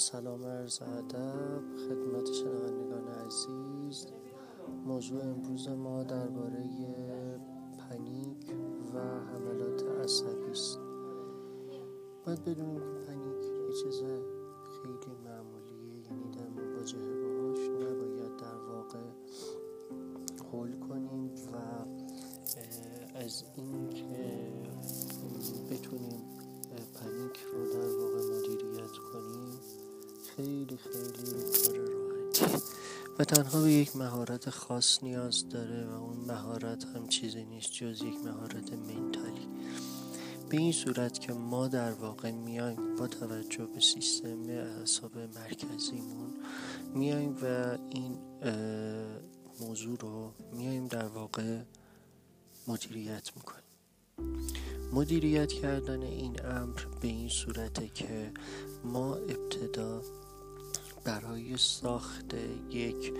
سلام عرض ادب خدمت شنوندگان عزیز. موضوع امروز ما درباره پنیک و حملات عصبی است. باید بدونیم که پنیک یه چیز خیلی معمولیه یعنی در مواجهه باهاش و تنها به یک مهارت خاص نیاز داره و اون مهارت هم چیزی نیست جز یک مهارت منتالی. به این صورت که ما در واقع میایم با توجه به سیستم اعصاب مرکزیمون میایم و این موضوع رو میایم در واقع مدیریت می‌کنیم. مدیریت کردن این امر به این صورته که ما ساخت یک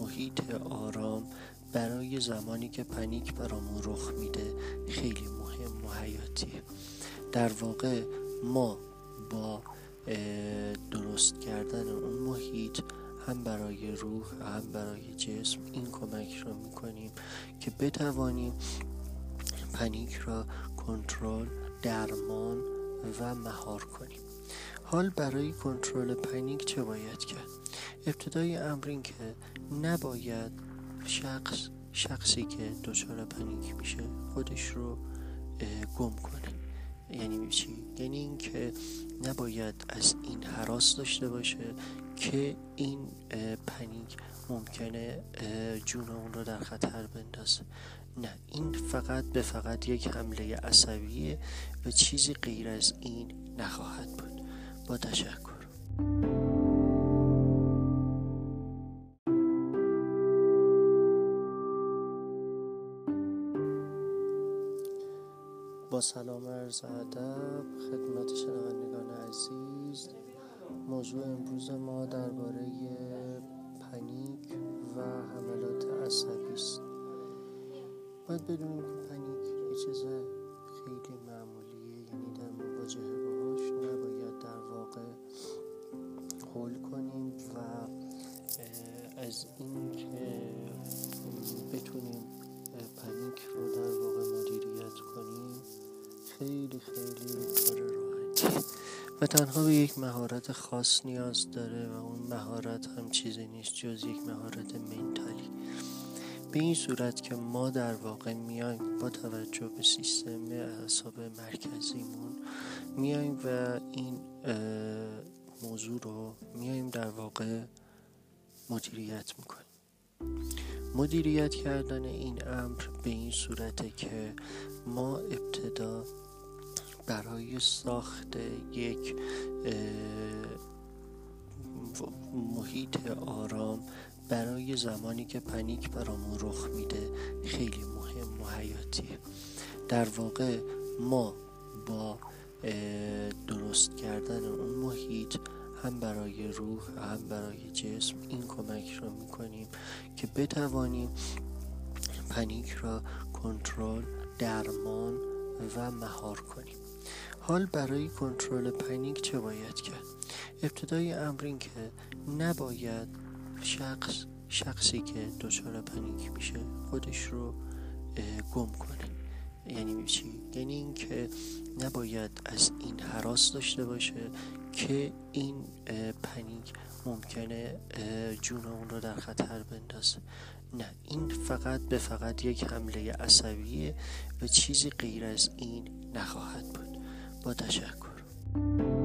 محیط آرام برای زمانی که پنیک برامون رخ میده. خیلی مهم و حیاتیه در واقع ما با درست کردن اون محیط هم برای روح هم برای جسم این کمک را می‌کنیم که بتوانیم پنیک را کنترل درمان و مهار کنیم. حال برای کنترل پنیک چه باید کرد؟ ابتدای امر این که نباید شخص شخصی که دچار پنیک میشه خودش رو گم کنه. یعنی چی؟ یعنی اینکه نباید از این حراس داشته باشه که این پنیک ممکنه جون اون رو در خطر بندازه. نه این فقط به فقط یک حمله عصبیه و چیزی غیر از این نخواهد بود. با تشکر. با سلام عرض ادب خدمت شنوندگان عزیز موضوع امروز ما درباره پنیک و حملات عصبی است. باید بدونیم که پنیک یه چیز خیلی معمولیه یعنی در مواجهه از این که بتونیم پنیک رو در واقع مدیریت کنیم خیلی خیلی کار راحتی و تنها به یک مهارت خاص نیاز داره و اون مهارت هم چیزی نیست جز یک مهارت منتالی. به این صورت که ما در واقع میایم با توجه به سیستم اعصاب مرکزیمون میایم و این موضوع رو میایم در واقع مدیریت می‌کنیم. مدیریت کردن این امر به این صورته که ما ابتدا برای ساخت یک محیط آرام برای زمانی که پنیک برامون رخ میده خیلی مهم و حیاتیه. در واقع ما با درست کردن اون محیط هم برای روح هم برای جسم این کمک را می‌کنیم که بتوانیم پنیک را کنترل درمان و مهار کنیم. حال برای کنترل پنیک چه باید کرد؟ ابتدای امر این که نباید شخص شخصی که دچار پنیک میشه خودش رو گم کنه. یعنی چی؟ یعنی اینکه نباید از این حراس داشته باشه که این پنیک ممکنه جون اون رو در خطر بندازه. نه این فقط به فقط یک حمله عصبیه و چیزی غیر از این نخواهد بود. با تشکر.